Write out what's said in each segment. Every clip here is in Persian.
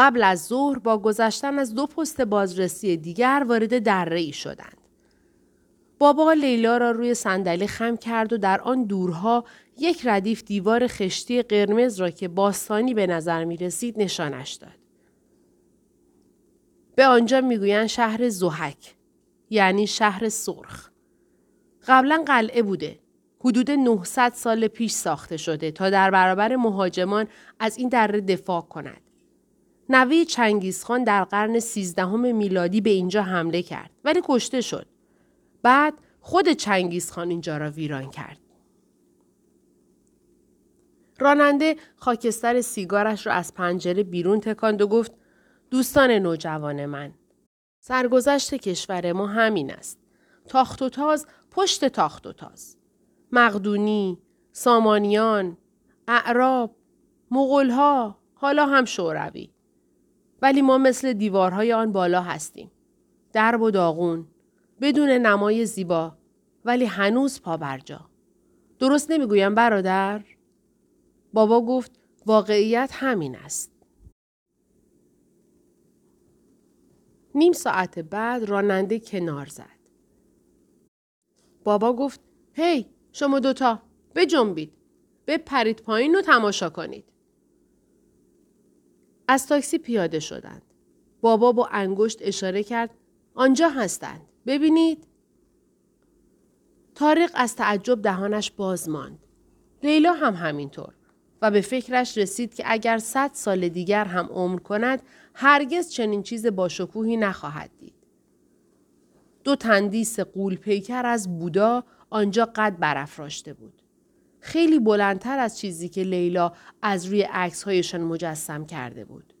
قبل از ظهر با گذشتن از دو پست بازرسی دیگر وارد دره ای شدند. بابا لیلا را روی صندلی خم کرد و در آن دورها یک ردیف دیوار خشتی قرمز را که باستانی به نظر می رسید نشانش داد. به آنجا می‌گویند شهر زوحک یعنی شهر سرخ. قبلا قلعه بوده. حدود 900 سال پیش ساخته شده تا در برابر مهاجمان از این دره دفاع کند. نوی چنگیزخان در قرن سیزدهم میلادی به اینجا حمله کرد ولی کشته شد. بعد خود چنگیزخان اینجا را ویران کرد. راننده خاکستر سیگارش را از پنجره بیرون تکاند و گفت دوستان نوجوان من سرگذشت کشور ما همین است. تاخت و تاز پشت تاخت و تاز. مقدونی، سامانیان، اعراب، مغلها، حالا هم شوروی. ولی ما مثل دیوارهای آن بالا هستیم. درب و داغون، بدون نمای زیبا، ولی هنوز پا برجا. درست نمی‌گویم برادر؟ بابا گفت واقعیت همین است. نیم ساعت بعد راننده کنار زد. بابا گفت هی شما دوتا بجنبید. پرید پایین رو تماشا کنید. از تاکسی پیاده شدند. بابا با انگشت اشاره کرد آنجا هستند. ببینید. تارق از تعجب دهانش باز ماند. لیلا هم همینطور. و به فکرش رسید که اگر صد سال دیگر هم عمر کند هرگز چنین چیز باشکوهی نخواهد دید. دو تندیس قول پیکر از بودا آنجا قد برافراشته بود. خیلی بلندتر از چیزی که لیلا از روی عکسهایشان مجسم کرده بود.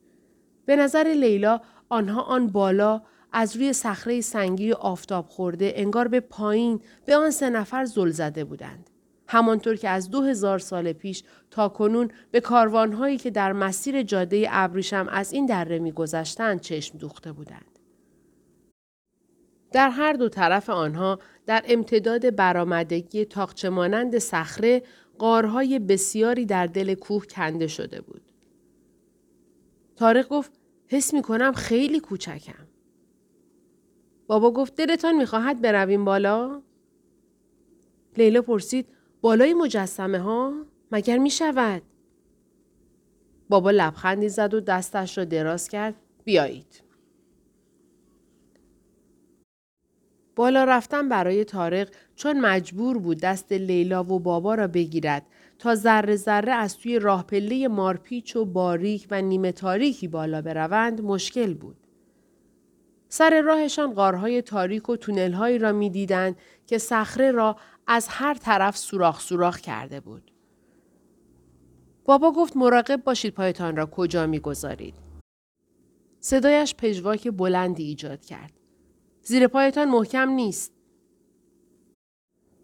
به نظر لیلا آنها آن بالا از روی صخره سنگی آفتاب خورده انگار به پایین به آن سه نفر زل زده بودند. همانطور که از دو هزار سال پیش تا کنون به کاروانهایی که در مسیر جاده ابریشم از این دره میگذشتند چشم دوخته بودند. در هر دو طرف آنها در امتداد برآمدگی تاقچه مانند صخره قارهای بسیاری در دل کوه کنده شده بود. تارق گفت حس می کنم خیلی کوچکم. بابا گفت دلتان می‌خواهد برویم بالا؟ لیلا پرسید بالای مجسمه ها؟ مگر می شود؟ بابا لبخندی زد و دستش را دراز کرد. بیایید. بالا رفتن برای تارق چون مجبور بود دست لیلا و بابا را بگیرد تا ذره ذره از توی راه پله مارپیچ و باریک و نیمه تاریکی بالا بروند مشکل بود. سر راهشان غارهای تاریک و تونلهایی را می‌دیدند که صخره را از هر طرف سوراخ سوراخ کرده بود. بابا گفت مراقب باشید پایتان را کجا می‌گذارید. صدایش پژواک بلندی ایجاد کرد. زیر پایتان محکم نیست.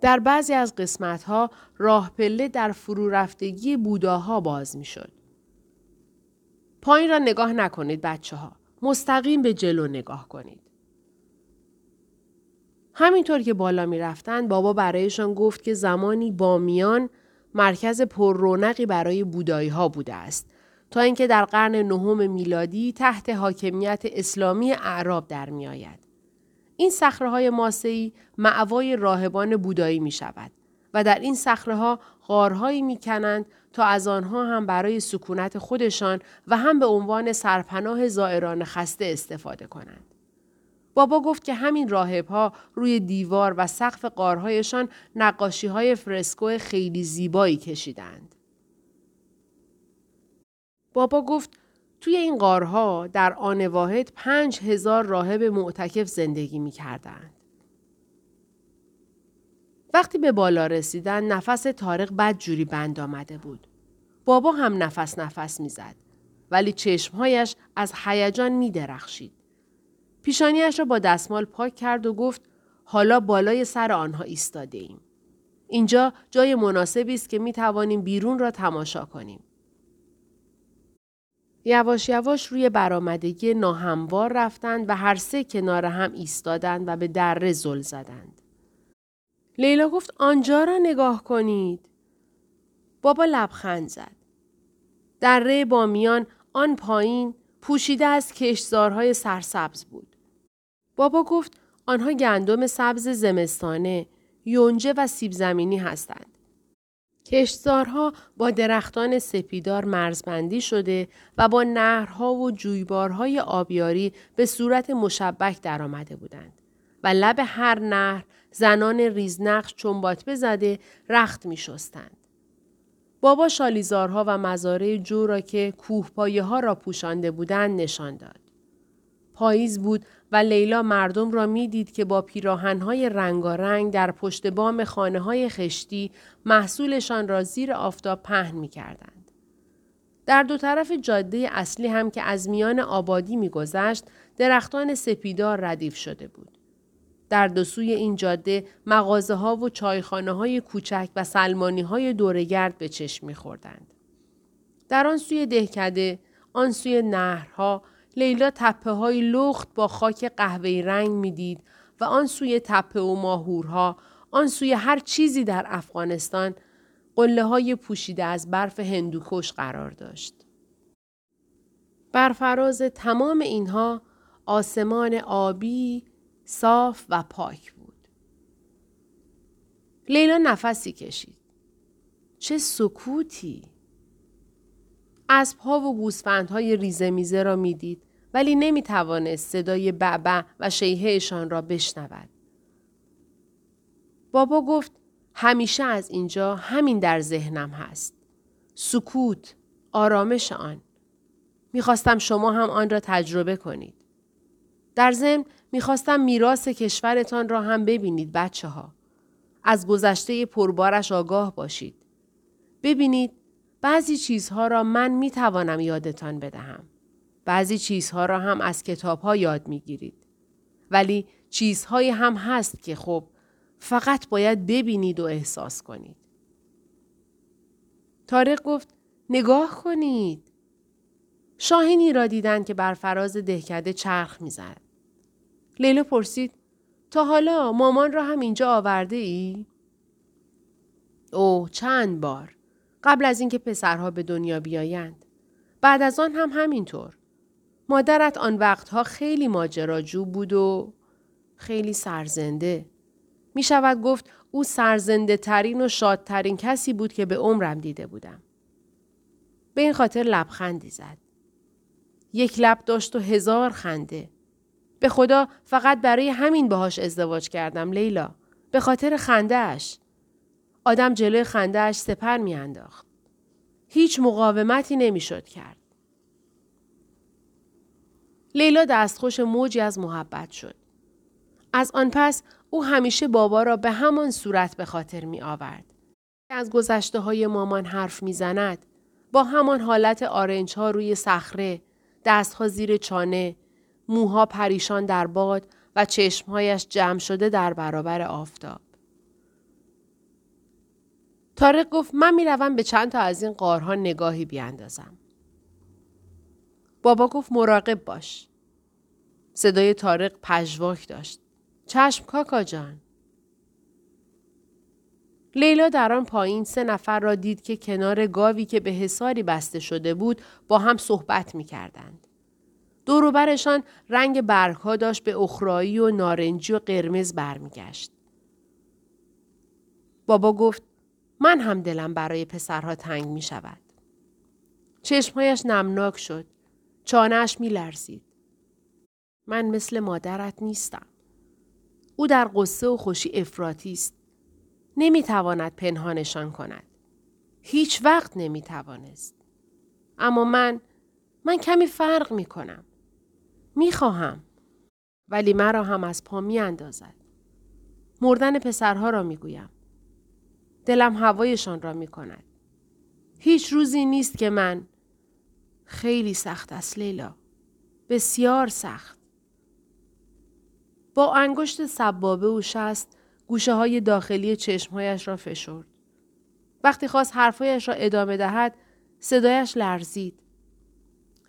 در بعضی از قسمتها راه پله در فرو رفتگی بوداها باز می شد. پایین را نگاه نکنید بچه ها. مستقیم به جلو نگاه کنید. همینطور که بالا می رفتن بابا برایشان گفت که زمانی بامیان مرکز پر رونقی برای بودایی ها بوده است تا اینکه در قرن نهم میلادی تحت حاکمیت اسلامی اعراب در می آید. این صخره های ماسه‌ای معوای راهبان بودایی می شود و در این صخره ها غارهایی می کنند تا از آنها هم برای سکونت خودشان و هم به عنوان سرپناه زائران خسته استفاده کنند. بابا گفت که همین راهب ها روی دیوار و سقف قارهایشان نقاشی های فرسکو خیلی زیبایی کشیدند. بابا گفت توی این قارها در آن واحد پنج هزار راهب معتکف زندگی می کردند. وقتی به بالا رسیدن نفس تارق بد جوری بند آمده بود. بابا هم نفس نفس می‌زد ولی چشمهایش از هیجان می درخشید. پیشانیش را با دستمال پاک کرد و گفت حالا بالای سر آنها ایستاده ایم. اینجا جای مناسبی است که می توانیم بیرون را تماشا کنیم. یواش یواش روی برآمدگی ناهموار رفتند و هر سه کنار هم ایستادند و به دره زل زدند. لیلا گفت آنجا را نگاه کنید. بابا لبخند زد. دره بامیان آن پایین پوشیده از کشزارهای سرسبز بود. بابا گفت آنها گندم سبز زمستانه، یونجه و سیب زمینی هستند. کشتزارها با درختان سپیدار مرزبندی شده و با نهرها و جویبارهای آبیاری به صورت مشبک درآمده بودند و لب هر نهر زنان ریزنقش چنبات بزده رخت می شستند. بابا شالیزارها و مزاره جو را که کوه ها را پوشانده بودند نشان داد. پاییز بود و لیلا مردم را می‌دید که با پیراهنهای رنگارنگ در پشت بام خانه های خشتی محصولشان را زیر آفتاب پهن می کردند. در دو طرف جاده اصلی هم که از میان آبادی میگذشت درختان سپیدار ردیف شده بود. در دو سوی این جاده مغازه ها و چایخانه های کوچک و سلمانی های دورگرد به چشم میخوردند. در آن سوی دهکده، آن سوی نهرها، لیلا تپه های لخت با خاک قهوه‌ای رنگ می‌دید و آن سوی تپه و ماهورها، آن سوی هر چیزی در افغانستان قله های پوشیده از برف هندوکش قرار داشت. بر فراز تمام اینها آسمان آبی، صاف و پاک بود. لیلا نفسی کشید. چه سکوتی! اسبها و گوسفندهای ریزه میزه را می‌دید ولی نمی توانست صدای بعبع و شیههشان را بشنود. بابا گفت همیشه از اینجا همین در ذهنم هست. سکوت، آرامش آن. می‌خواستم شما هم آن را تجربه کنید. در ضمن می‌خواستم میراث کشورتان را هم ببینید بچه ها. از گذشته پربارش آگاه باشید. ببینید بعضی چیزها را من می‌توانم یادتان بدهم. بعضی چیزها را هم از کتاب ها یاد می‌گیرید. ولی چیزهایی هم هست که خب فقط باید ببینید و احساس کنید. تارق گفت نگاه کنید. شاهینی را دیدن که بر فراز دهکده چرخ می‌زد. لیلا پرسید تا حالا مامان را هم اینجا آورده ای؟ اوه چند بار. قبل از اینکه پسرها به دنیا بیایند. بعد از آن هم همینطور. مادرت آن وقتها خیلی ماجراجو بود و خیلی سرزنده. می شود گفت او سرزنده ترین و شادترین کسی بود که به عمرم دیده بودم. به این خاطر لبخندی زد. یک لب داشت و هزار خنده. به خدا فقط برای همین باهاش ازدواج کردم لیلا. به خاطر خنده اش. آدم جلوی خنده اش سپر میانداخت. هیچ مقاومتی نمی‌شد کرد. لیلا دستخوش موجی از محبت شد. از آن پس او همیشه بابا را به همان صورت به خاطر می آورد. از گذشته های مامان حرف می زند. با همان حالت آرنج ها روی صخره، دستها زیر چانه، موها پریشان در باد و چشمهایش جمع شده در برابر آفتاب. تارق گفت من می‌روم به چند تا از این قارها نگاهی بیاندازم. بابا گفت مراقب باش. صدای تارق پژواک داشت. چشم کاکا جان. لیلا در آن پایین سه نفر را دید که کنار گاوی که به حساری بسته شده بود با هم صحبت می کردند. دوروبرشان رنگ برگها داشت به اخرایی و نارنجی و قرمز برمیگشت. بابا گفت من هم دلم برای پسرها تنگ می شود. چشمهایش نمناک شد. چانهش می لرزید. من مثل مادرت نیستم. او در قصه و خوشی افراطی است. نمی تواند پنهانشان کند. هیچ وقت نمی توانست. اما من من کمی فرق می کنم. می خواهم. ولی مرا هم از پا می اندازد. مردن پسرها را می گویم. دلم هوایشان را می کند. هیچ روزی نیست که من خیلی سخت است لیلا. بسیار سخت. با انگشت سبابه و شست گوشه های داخلی چشمهایش را فشرد. وقتی خواست حرفهایش را ادامه دهد صدایش لرزید.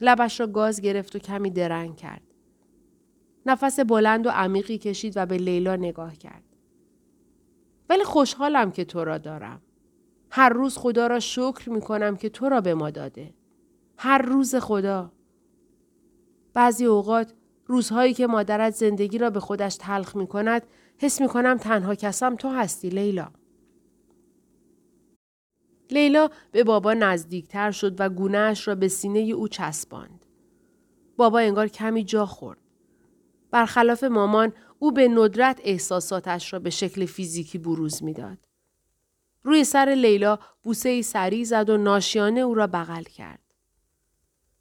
لبش را گاز گرفت و کمی درنگ کرد. نفس بلند و عمیقی کشید و به لیلا نگاه کرد. ولی خوشحالم که تو را دارم. هر روز خدا را شکر می کنم که تو را به ما داده. هر روز خدا. بعضی اوقات روزهایی که مادرت زندگی را به خودش تلخ می کند حس می کنم تنها کسم تو هستی لیلا. لیلا به بابا نزدیکتر شد و گونهش را به سینه او چسباند. بابا انگار کمی جا خورد. برخلاف مامان او به ندرت احساساتش را به شکل فیزیکی بروز می‌داد. روی سر لیلا بوسه ای سری زد و ناشیانه او را بغل کرد.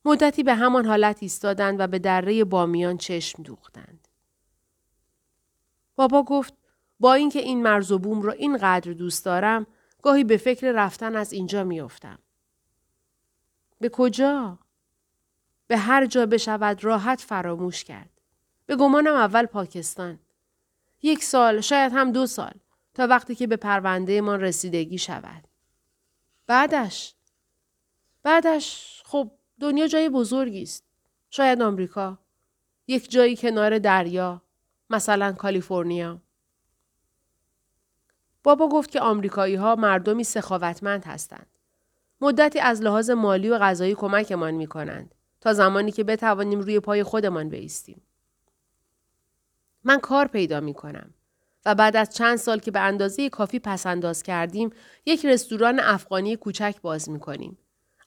مدتی به همان حالت ایستادند و به دره بامیان چشم دوختند. بابا گفت با اینکه این مرز و بوم را اینقدر دوست دارم گاهی به فکر رفتن از اینجا میافتم. به کجا؟ به هر جا بشود راحت فراموش کرد. به گمانم اول پاکستان. یک سال شاید هم دو سال تا وقتی که به پرونده ما رسیدگی شود. بعدش بعدش خب دنیا جای بزرگی است. شاید آمریکا. یک جایی کنار دریا. مثلا کالیفرنیا. بابا گفت که آمریکایی ها مردمی سخاوتمند هستند. مدتی از لحاظ مالی و غذایی کمکمان می کنند تا زمانی که بتوانیم روی پای خودمان بیستیم. من کار پیدا می کنم. و بعد از چند سال که به اندازه کافی پسنداز کردیم یک رستوران افغانی کوچک باز می کنیم.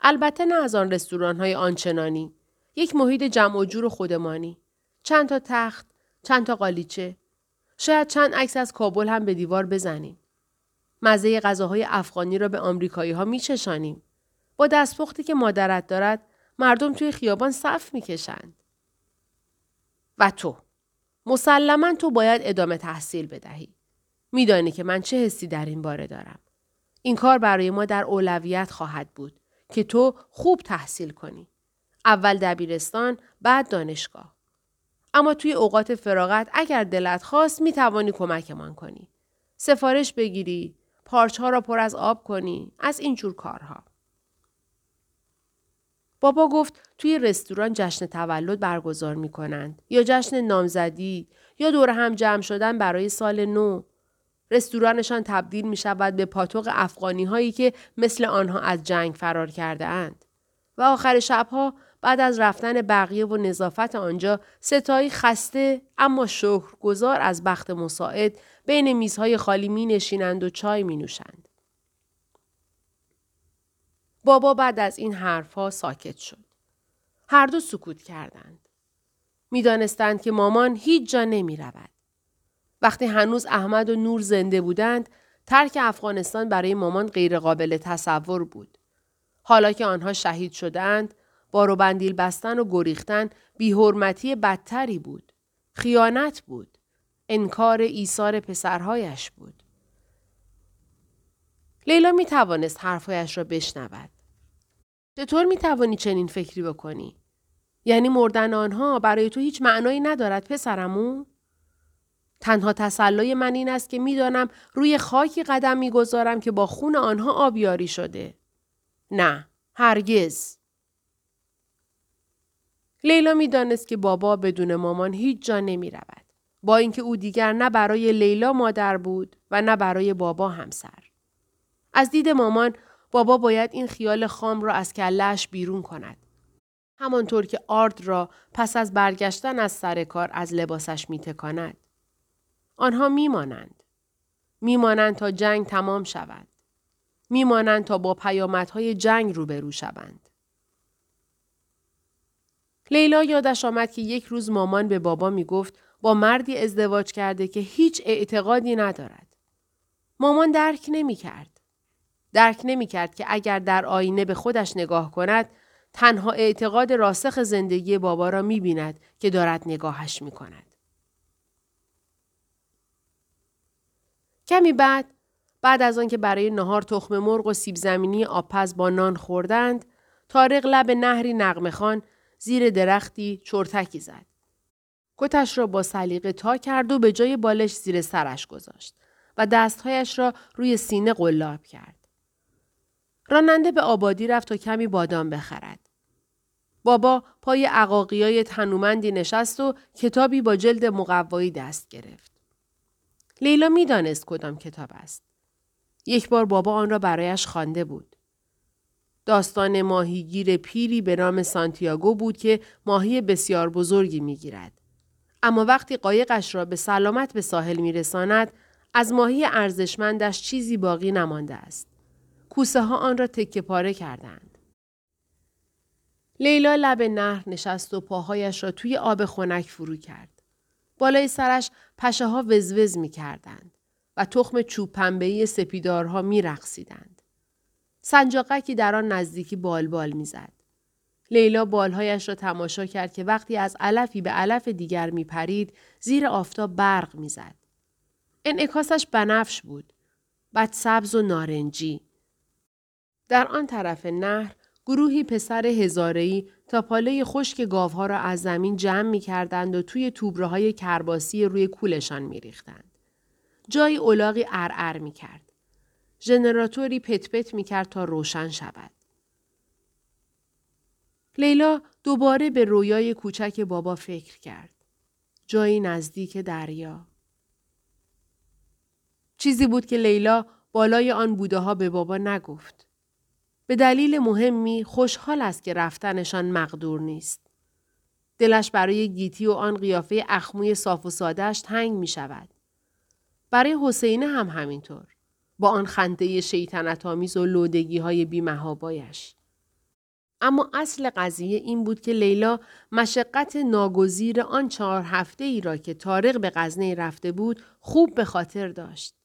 البته نه از آن رستوران های آنچنانی. یک محیط جمع و جور خودمانی. چند تا تخت، چند تا قالیچه. شاید چند عکس از کابل هم به دیوار بزنیم. مزه غذاهای افغانی را به آمریکایی ها میچشانیم. با دستپختی که مادرت دارد مردم توی خیابان صف می‌کشند. و تو مسلما تو باید ادامه تحصیل بدهی. میدانی که من چه حسی در این باره دارم. این کار برای ما در اولویت خواهد بود که تو خوب تحصیل کنی. اول دبیرستان بعد دانشگاه. اما توی اوقات فراغت اگر دلت خواست می توانی کمکمان کنی. سفارش بگیری، پارچ ها را پر از آب کنی، از اینجور کارها. بابا گفت توی رستوران جشن تولد برگزار می کنند یا جشن نامزدی یا دور هم جمع شدن برای سال نو. رستورانشان تبدیل می شود به پاتوق افغانی هایی که مثل آنها از جنگ فرار کرده اند. و آخر شبها بعد از رفتن بقیه و نظافت آنجا ستایی خسته اما شکر گذار از بخت مساعد بین میزهای خالی می نشینند و چای می نوشند. بابا بعد از این حرفها ساکت شد. هر دو سکوت کردند. می‌دانستند که مامان هیچ جا نمی رود. وقتی هنوز احمد و نور زنده بودند، ترک افغانستان برای مامان غیرقابل تصور بود. حالا که آنها شهید شدند، بارو بندیل بستن و گریختن بیحرمتی بدتری بود. خیانت بود. انکار ایثار پسرهایش بود. لیلا می توانست حرفهایش را بشنود. چطور می توانی چنین فکری بکنی؟ یعنی مردن آنها برای تو هیچ معنایی ندارد پسرمون؟ تنها تسلای من این است که می‌دانم روی خاکی قدم می‌گذارم که با خون آنها آبیاری شده. نه، هرگز. لیلا می‌دانست که بابا بدون مامان هیچ جا نمی رود. با اینکه او دیگر نه برای لیلا مادر بود و نه برای بابا همسر. از دید مامان بابا باید این خیال خام را از کلش بیرون کند. همانطور که آرد را پس از برگشتن از سر کار از لباسش میتکاند. آنها میمانند. میمانند تا جنگ تمام شود. میمانند تا با پیامدهای جنگ روبرو شوند. لیلا یادش آمد که یک روز مامان به بابا می گفت با مردی ازدواج کرده که هیچ اعتقادی ندارد. مامان درک نمی کرد. درک نمی کرد که اگر در آینه به خودش نگاه کند تنها اعتقاد راسخ زندگی بابا را می بیند که دارد نگاهش می کند. کمی بعد بعد از آنکه برای نهار تخم مرغ و سیب زمینی آبپز با نان خوردند تارق لب نهری نقمخان زیر درختی چرتکی زد. کتش را با سلیقه تا کرد و به جای بالش زیر سرش گذاشت و دستهایش را روی سینه قلاب کرد. راننده به آبادی رفت تا کمی بادام بخرد. بابا پای عقاقیای تنومندی نشست و کتابی با جلد مقوایی دست گرفت. لیلا می‌دانست کدام کتاب است. یک بار بابا آن را برایش خوانده بود. داستان ماهیگیر پیری به نام سانتیاگو بود که ماهی بسیار بزرگی می‌گیرد. اما وقتی قایقش را به سلامت به ساحل میرساند از ماهی ارزشمندش چیزی باقی نمانده است. کوسه ها آن را تکه پاره کردند. لیلا لب نهر نشست و پاهایش را توی آب خنک فرو کرد. بالای سرش پشه ها وزوز می کردند و تخم چوب پنبهی سپیدارها می رقصیدند. سنجاقکی در آن نزدیکی بالبال می زد. لیلا بالهایش را تماشا کرد که وقتی از علفی به علف دیگر می پرید زیر آفتاب برق می زد. انعکاسش بنفش بود. بعد سبز و نارنجی. در آن طرف نهر گروهی پسر هزارهی تا پاله خشک گاوها را از زمین جمع می کردند و توی توبره های کرباسی روی کولشان می ریختند. جای اولاغی ارعر می کرد. ژنراتوری پت پت می کرد تا روشن شود. لیلا دوباره به رویای کوچک بابا فکر کرد. جایی نزدیک دریا. چیزی بود که لیلا بالای آن بوده ها به بابا نگفت. به دلیل مهمی خوشحال است که رفتنشان مقدور نیست. دلش برای گیتی و آن قیافه اخموی صاف و سادهش تنگ می شود. برای حسینه هم همینطور. با آن خنده شیطنت آمیز و لودگی های بیمهابایش. اما اصل قضیه این بود که لیلا مشقت ناگزیر آن چهار هفته ای را که تارق به غزنه رفته بود خوب به خاطر داشت.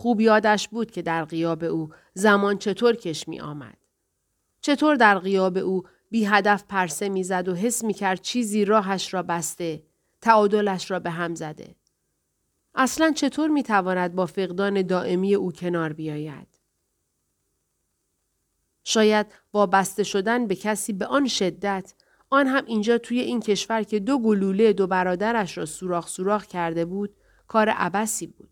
خوب یادش بود که در غیاب او زمان چطور کش می آمد. چطور در غیاب او بی هدف پرسه می زد و حس می کرد چیزی راهش را بسته، تعادلش را به هم زده. اصلا چطور می تواند با فقدان دائمی او کنار بیاید؟ شاید وابسته شدن به کسی به آن شدت آن هم اینجا توی این کشور که دو گلوله دو برادرش را سوراخ سوراخ کرده بود کار عبسی بود.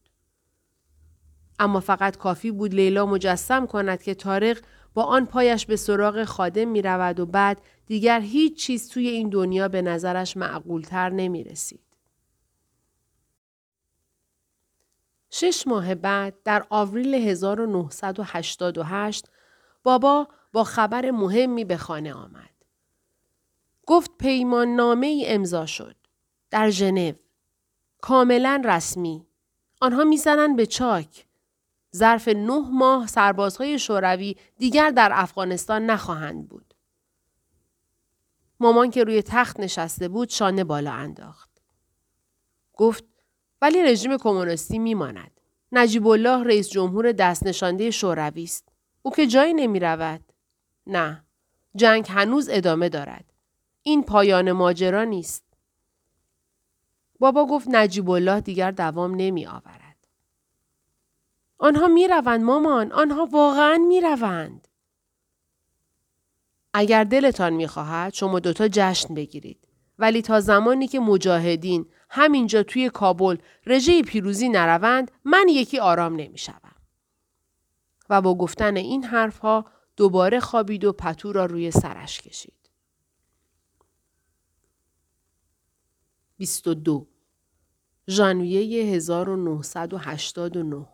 اما فقط کافی بود لیلا مجسم کند که تارق با آن پایش به سراغ خادم می رود و بعد دیگر هیچ چیز توی این دنیا به نظرش معقولتر نمی رسید. شش ماه بعد در آوریل 1988 بابا با خبر مهمی به خانه آمد. گفت پیمان نامه ای امضا شد. در ژنو. کاملا رسمی. آنها می‌زنند به چاک. ظرف نه ماه سربازهای شوروی دیگر در افغانستان نخواهند بود. مامان که روی تخت نشسته بود شانه بالا انداخت. گفت ولی رژیم کمونیستی میماند. نجیب الله رئیس جمهور دست نشانده شوروی است. او که جایی نمی رود. نه. جنگ هنوز ادامه دارد. این پایان ماجرا نیست. بابا گفت نجیب الله دیگر دوام نمی آورد. آنها می روند مامان. آنها واقعا می روند. اگر دلتان می خواهد شما دوتا جشن بگیرید. ولی تا زمانی که مجاهدین همینجا توی کابل رژه پیروزی نروند من یکی آرام نمی شوم. و با گفتن این حرفها دوباره خوابید و پتو را روی سرش کشید. 22 ژانویه 1989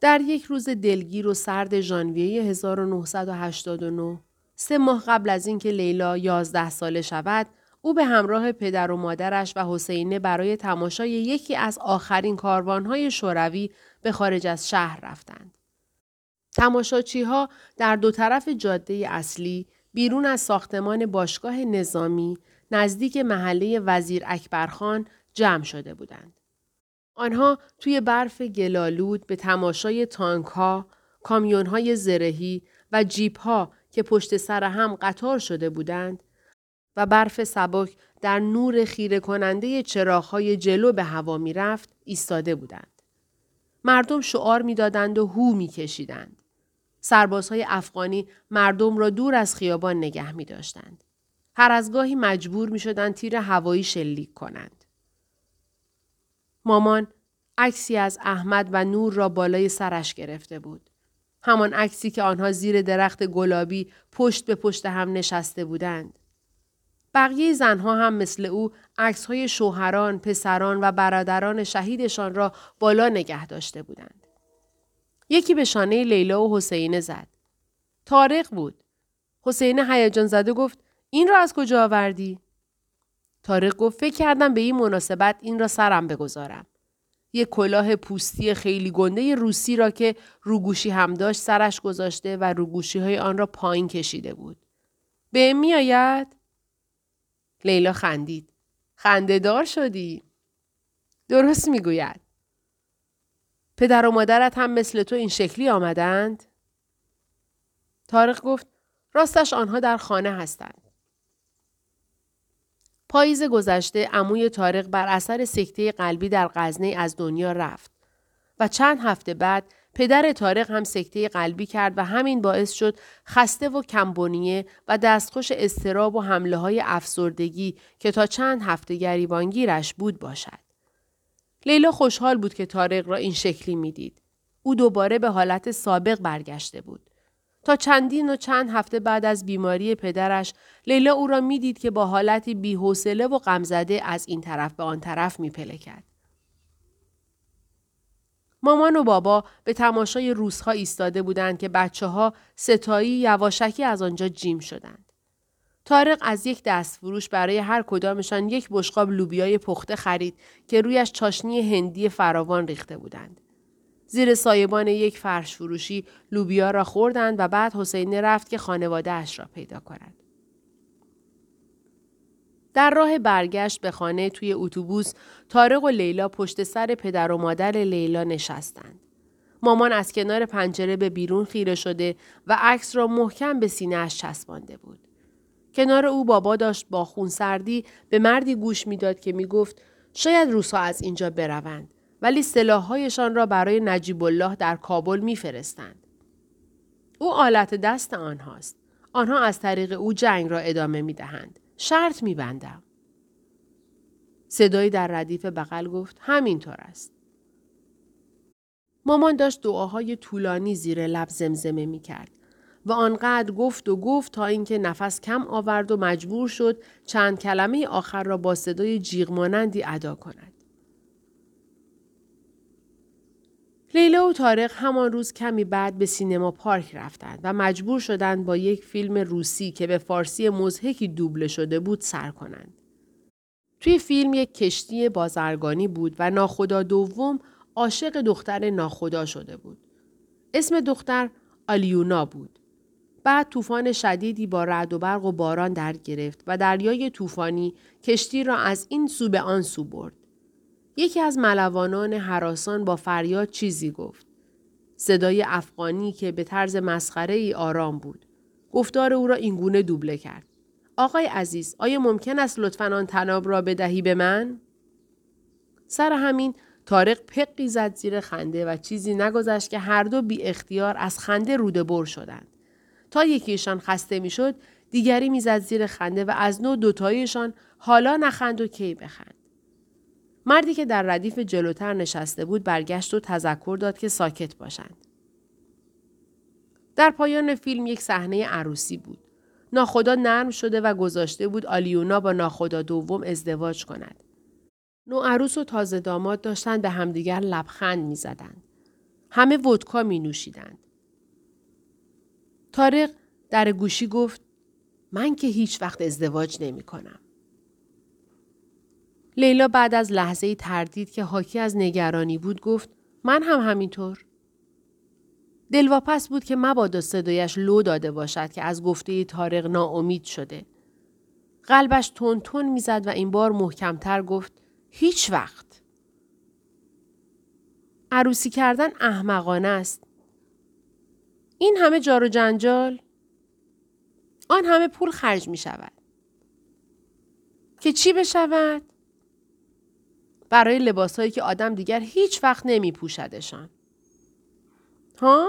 در یک روز دلگیر و سرد ژانویه 1989 سه ماه قبل از اینکه لیلا یازده ساله شود او به همراه پدر و مادرش و حسینه برای تماشای یکی از آخرین کاروانهای شوروی به خارج از شهر رفتند. تماشاچی ها در دو طرف جاده اصلی بیرون از ساختمان باشگاه نظامی نزدیک محله وزیر اکبرخان جمع شده بودند. آنها توی برف گلالود به تماشای تانک ها، کامیون های زرهی و جیپ ها که پشت سر هم قطار شده بودند و برف سبک در نور خیره کننده های جلو به هوا می رفت ایستاده بودند. مردم شعار می‌دادند و هو میکشیدند. سربازهای افغانی مردم را دور از خیابان نگه می داشتند. هر از گاهی مجبور می شدند تیر هوایی شلیک کنند. مامان عکسی از احمد و نور را بالای سرش گرفته بود. همان عکسی که آنها زیر درخت گلابی پشت به پشت هم نشسته بودند. بقیه زنها هم مثل او های شوهران، پسران و برادران شهیدشان را بالا نگه داشته بودند. یکی به شانه لیلا و حسینه زد. تارق بود. حسینه هیجان زده گفت این را از کجا آوردی؟ تارق گفت فکر کردم به این مناسبت این را سرم بگذارم. یک کلاه پوستی خیلی گنده روسی را که روگوشی هم داشت سرش گذاشته و روگوشی های آن را پایین کشیده بود. به می آید؟ لیلا خندید. خنده دار شدی؟ درست می‌گوید. پدر و مادرت هم مثل تو این شکلی آمدند؟ تارق گفت راستش آنها در خانه هستند. پاییز گذشته عموی تارق بر اثر سکته قلبی در غزنه از دنیا رفت و چند هفته بعد پدر تارق هم سکته قلبی کرد و همین باعث شد خسته و کمبونیه و دستخوش استراب و حمله های افسردگی که تا چند هفته گریبانگیرش بود باشد. لیلا خوشحال بود که تارق را این شکلی می‌دید. او دوباره به حالت سابق برگشته بود. تا چندین و چند هفته بعد از بیماری پدرش لیلا او را می‌دید که با حالتی بیحوصله و غمزده از این طرف به آن طرف میپلکد مامان و بابا به تماشای روزها ایستاده بودند که بچه ها ستایی یواشکی از آنجا جیم شدند. تارق از یک دست فروش برای هر کدامشان یک بشقاب لوبیای پخته خرید که رویش چاشنی هندی فراوان ریخته بودند. زیر سایبان یک فرش فروشی لوبیا را خوردند و بعد حسینه رفت که خانواده اش را پیدا کند. در راه برگشت به خانه توی اتوبوس تارق و لیلا پشت سر پدر و مادر لیلا نشستند. مامان از کنار پنجره به بیرون خیره شده و عکس را محکم به سینهاش چسبانده بود. کنار او بابا داشت با خونسردی به مردی گوش می‌داد که می‌گفت شاید روسا از اینجا بروند ولی سلاحهایشان را برای نجیب الله در کابل میفرستند. او آلت دست آنهاست. آنها از طریق او جنگ را ادامه می دهند. شرط می بندم. صدایی در ردیف بغل گفت همینطور است. مامان داشت دعاهای طولانی زیر لب زمزمه می کرد و آنقدر گفت و گفت تا اینکه نفس کم آورد و مجبور شد چند کلمه آخر را با صدای جیغمانندی ادا کند. لیلا و تارق همان روز کمی بعد به سینما پارک رفتند و مجبور شدند با یک فیلم روسی که به فارسی مزهکی دوبله شده بود سر کنند. توی فیلم یک کشتی بازرگانی بود و ناخدا دوم عاشق دختر ناخدا شده بود. اسم دختر آلیونا بود. بعد طوفان شدیدی با رعد و برق و باران در گرفت و دریای طوفانی کشتی را از این سو به آن سو برد. یکی از ملوانان حراسان با فریاد چیزی گفت. صدای افغانی که به طرز مسخره ای آرام بود. گفتار او را اینگونه دوبله کرد. آقای عزیز، آیا ممکن است لطفا آن تناب را بدهی به من؟ سر همین تارق پقی زد زیر خنده و چیزی نگذشت که هر دو بی اختیار از خنده روده بر شدند. تا یکیشان خسته می‌شد دیگری می‌زد زیر خنده و از نو دوتایشان حالا نخند و کی بخند. مردی که در ردیف جلوتر نشسته بود برگشت و تذکر داد که ساکت باشند. در پایان فیلم یک صحنه عروسی بود. ناخدا نرم شده و گذاشته بود آلیونا با ناخدا دوم ازدواج کند. نو عروس و تازه داماد داشتند به همدیگر لبخند می زدند. همه ودکا می نوشیدند. تارق در گوشی گفت من که هیچ وقت ازدواج نمی کنم. لیلا بعد از لحظه تردید که حاکی از نگرانی بود گفت من هم همینطور. دلواپس بود که مبادا صدایش لو داده باشد که از گفته تارق ناامید شده. قلبش تون تون می‌زد و این بار محکمتر گفت هیچ وقت. عروسی کردن احمقانه است. این همه جار و جنجال آن همه پول خرج می شود. که چی بشود؟ برای لباسهایی که آدم دیگر هیچ وقت نمی پوشدشان. ها؟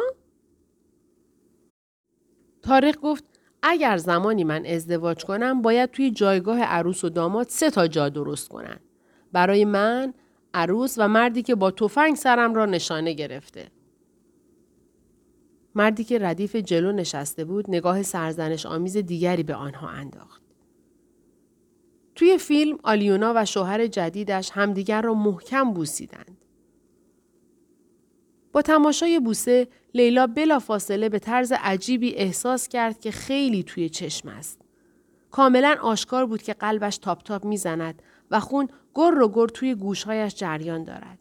تاریخ گفت اگر زمانی من ازدواج کنم باید توی جایگاه عروس و داماد سه تا جا درست کنن. برای من، عروس و مردی که با تفنگ سرم را نشانه گرفته. مردی که ردیف جلو نشسته بود نگاه سرزنش آمیز دیگری به آنها انداخت. توی فیلم آلیونا و شوهر جدیدش همدیگر را محکم بوسیدند. با تماشای بوسه لیلا بلا فاصله به طرز عجیبی احساس کرد که خیلی توی چشم است. کاملا آشکار بود که قلبش تاپ تاپ می‌زند و خون گر و گر توی گوشهایش جریان دارد.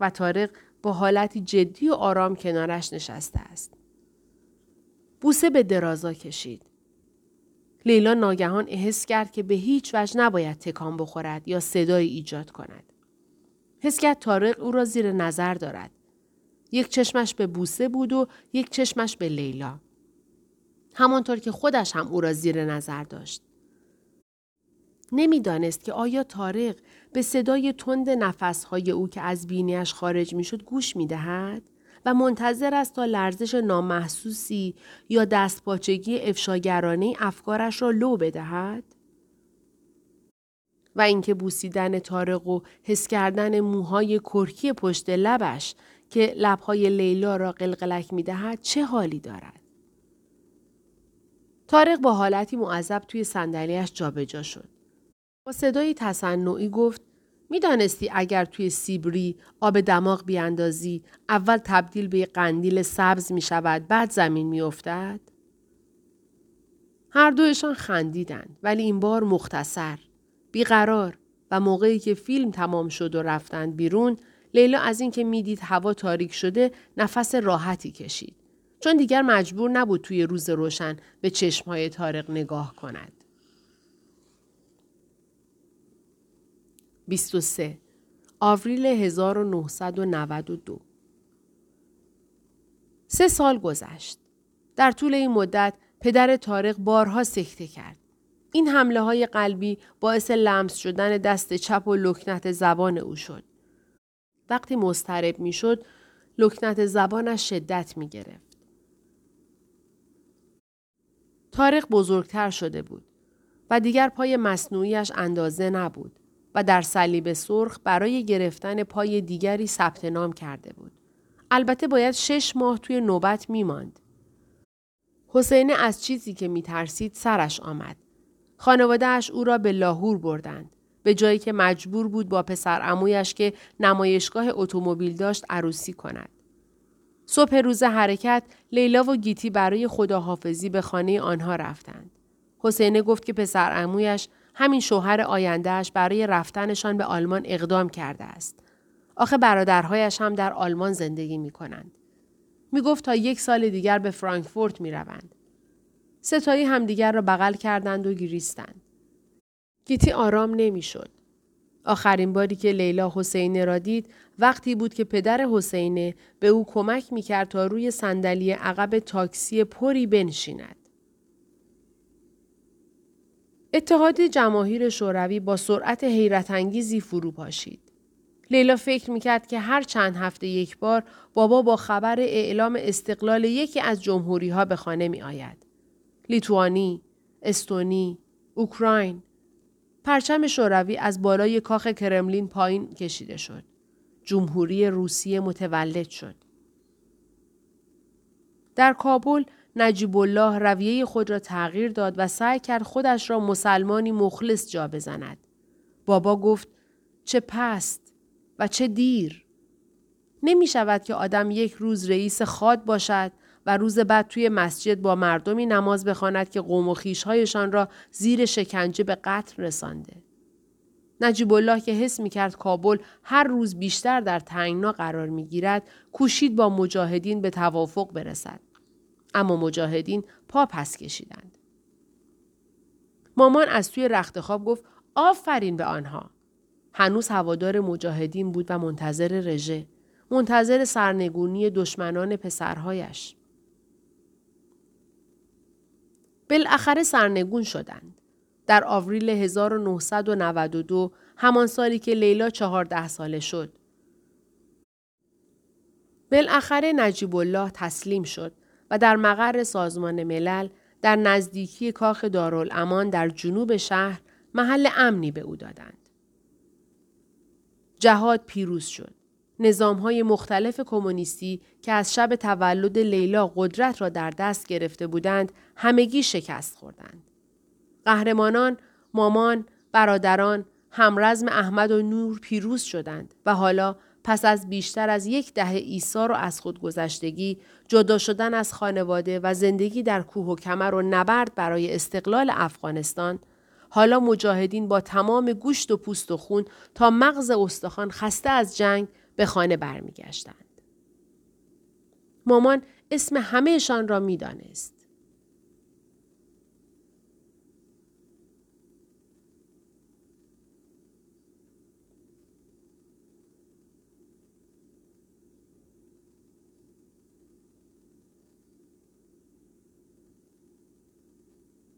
و تارق با حالتی جدی و آرام کنارش نشسته است. بوسه به درازا کشید. لیلا ناگهان احس کرد که به هیچ وجه نباید تکان بخورد یا صدایی ایجاد کند. حس کرد تارق او را زیر نظر دارد. یک چشمش به بوسه بود و یک چشمش به لیلا. همانطور که خودش هم او را زیر نظر داشت. نمی‌دانست که آیا تارق به صدای تند نفسهای او که از بینیش خارج می‌شد گوش می دهد و منتظر است تا لرزش نامحسوسی یا دستپاچگی افشاگرانه افکارش را لو بدهد؟ و اینکه بوسیدن تارق و حس کردن موهای کرکی پشت لبش که لبهای لیلا را قلقلک می دهد چه حالی دارد؟ تارق با حالتی معذب توی صندلیاش جابجا شد. با صدایی تصنعی گفت می‌دانستی اگر توی سیبری آب دماغ بیاندازی اول تبدیل به قندیل سبز می شود بعد زمین می افتد؟ هر دوشان خندیدند ولی این بار مختصر بیقرار و موقعی که فیلم تمام شد و رفتند بیرون لیلا از اینکه می‌دید هوا تاریک شده نفس راحتی کشید چون دیگر مجبور نبود توی روز روشن به چشمهای تارق نگاه کند. 23 آوریل 1992 سه سال گذشت. در طول این مدت پدر تارق بارها سکته کرد. این حمله های قلبی باعث لمس شدن دست چپ و لکنت زبان او شد. وقتی مسترب می شد، لکنت زبانش شدت می گرفت. تارق بزرگتر شده بود و دیگر پای مصنوعیش اندازه نبود و در صلیب سرخ برای گرفتن پای دیگری ثبت نام کرده بود. البته باید شش ماه توی نوبت می ماند. حسین از چیزی که می ترسید سرش آمد. خانوادهش او را به لاهور بردند. به جایی که مجبور بود با پسر امویش که نمایشگاه اتومبیل داشت عروسی کند. صبح روز حرکت لیلا و گیتی برای خداحافظی به خانه آنها رفتند. حسینه گفت که پسر امویش همین شوهر آیندهش برای رفتنشان به آلمان اقدام کرده است. آخه برادرهایش هم در آلمان زندگی می کنند. می گفت تا یک سال دیگر به فرانکفورت می روند. ستایی همدیگر را بغل کردند و گریستند. گیتی آرام نمی‌شد. آخرین باری که لیلا حسینه را دید وقتی بود که پدر حسینه به او کمک می‌کرد تا روی صندلی عقب تاکسی پری بنشیند. اتحاد جماهیر شوروی با سرعت حیرت انگیزی فرو پاشید. لیلا فکر می‌کرد که هر چند هفته یک بار بابا با خبر اعلام استقلال یکی از جمهوری ها به خانه می آید. لیتوانی، استونی، اوکراین، پرچم شوروی از بالای کاخ کرملین پایین کشیده شد. جمهوری روسیه متولد شد. در کابل نجیب الله رویه خود را تغییر داد و سعی کرد خودش را مسلمانی مخلص جا بزند. بابا گفت چه پست و چه دیر. نمی شود که آدم یک روز رئیس خاد باشد و روز بعد توی مسجد با مردمی نماز بخواند که قوم و خیشهایشان را زیر شکنجه به قتل رسانده. نجیب الله که حس می کرد کابل هر روز بیشتر در تنگنا قرار می گیرد کوشید با مجاهدین به توافق برسد. اما مجاهدین پا پس کشیدند. مامان از توی رخت خواب گفت آفرین به آنها. هنوز هوادار مجاهدین بود و منتظر رژه. منتظر سرنگونی دشمنان پسرهایش. بالاخره سرنگون شدند. در آوریل 1992 همان سالی که لیلا چهارده ساله شد. بالاخره نجیب الله تسلیم شد در مقر سازمان ملل در نزدیکی کاخ دارالامان در جنوب شهر محل امنی به او دادند. جهاد پیروز شد. نظام های مختلف کمونیستی که از شب تولد لیلا قدرت را در دست گرفته بودند همگی شکست خوردند. قهرمانان، مامان، برادران، همرزم احمد و نور پیروز شدند و حالا پس از بیشتر از یک دهه ایثار و از خودگذشتگی جدا شدن از خانواده و زندگی در کوه و کمر و نبرد برای استقلال افغانستان حالا مجاهدین با تمام گوشت و پوست و خون تا مغز استخوان خسته از جنگ به خانه برمیگشتند. مامان اسم همهشان را می‌دانست.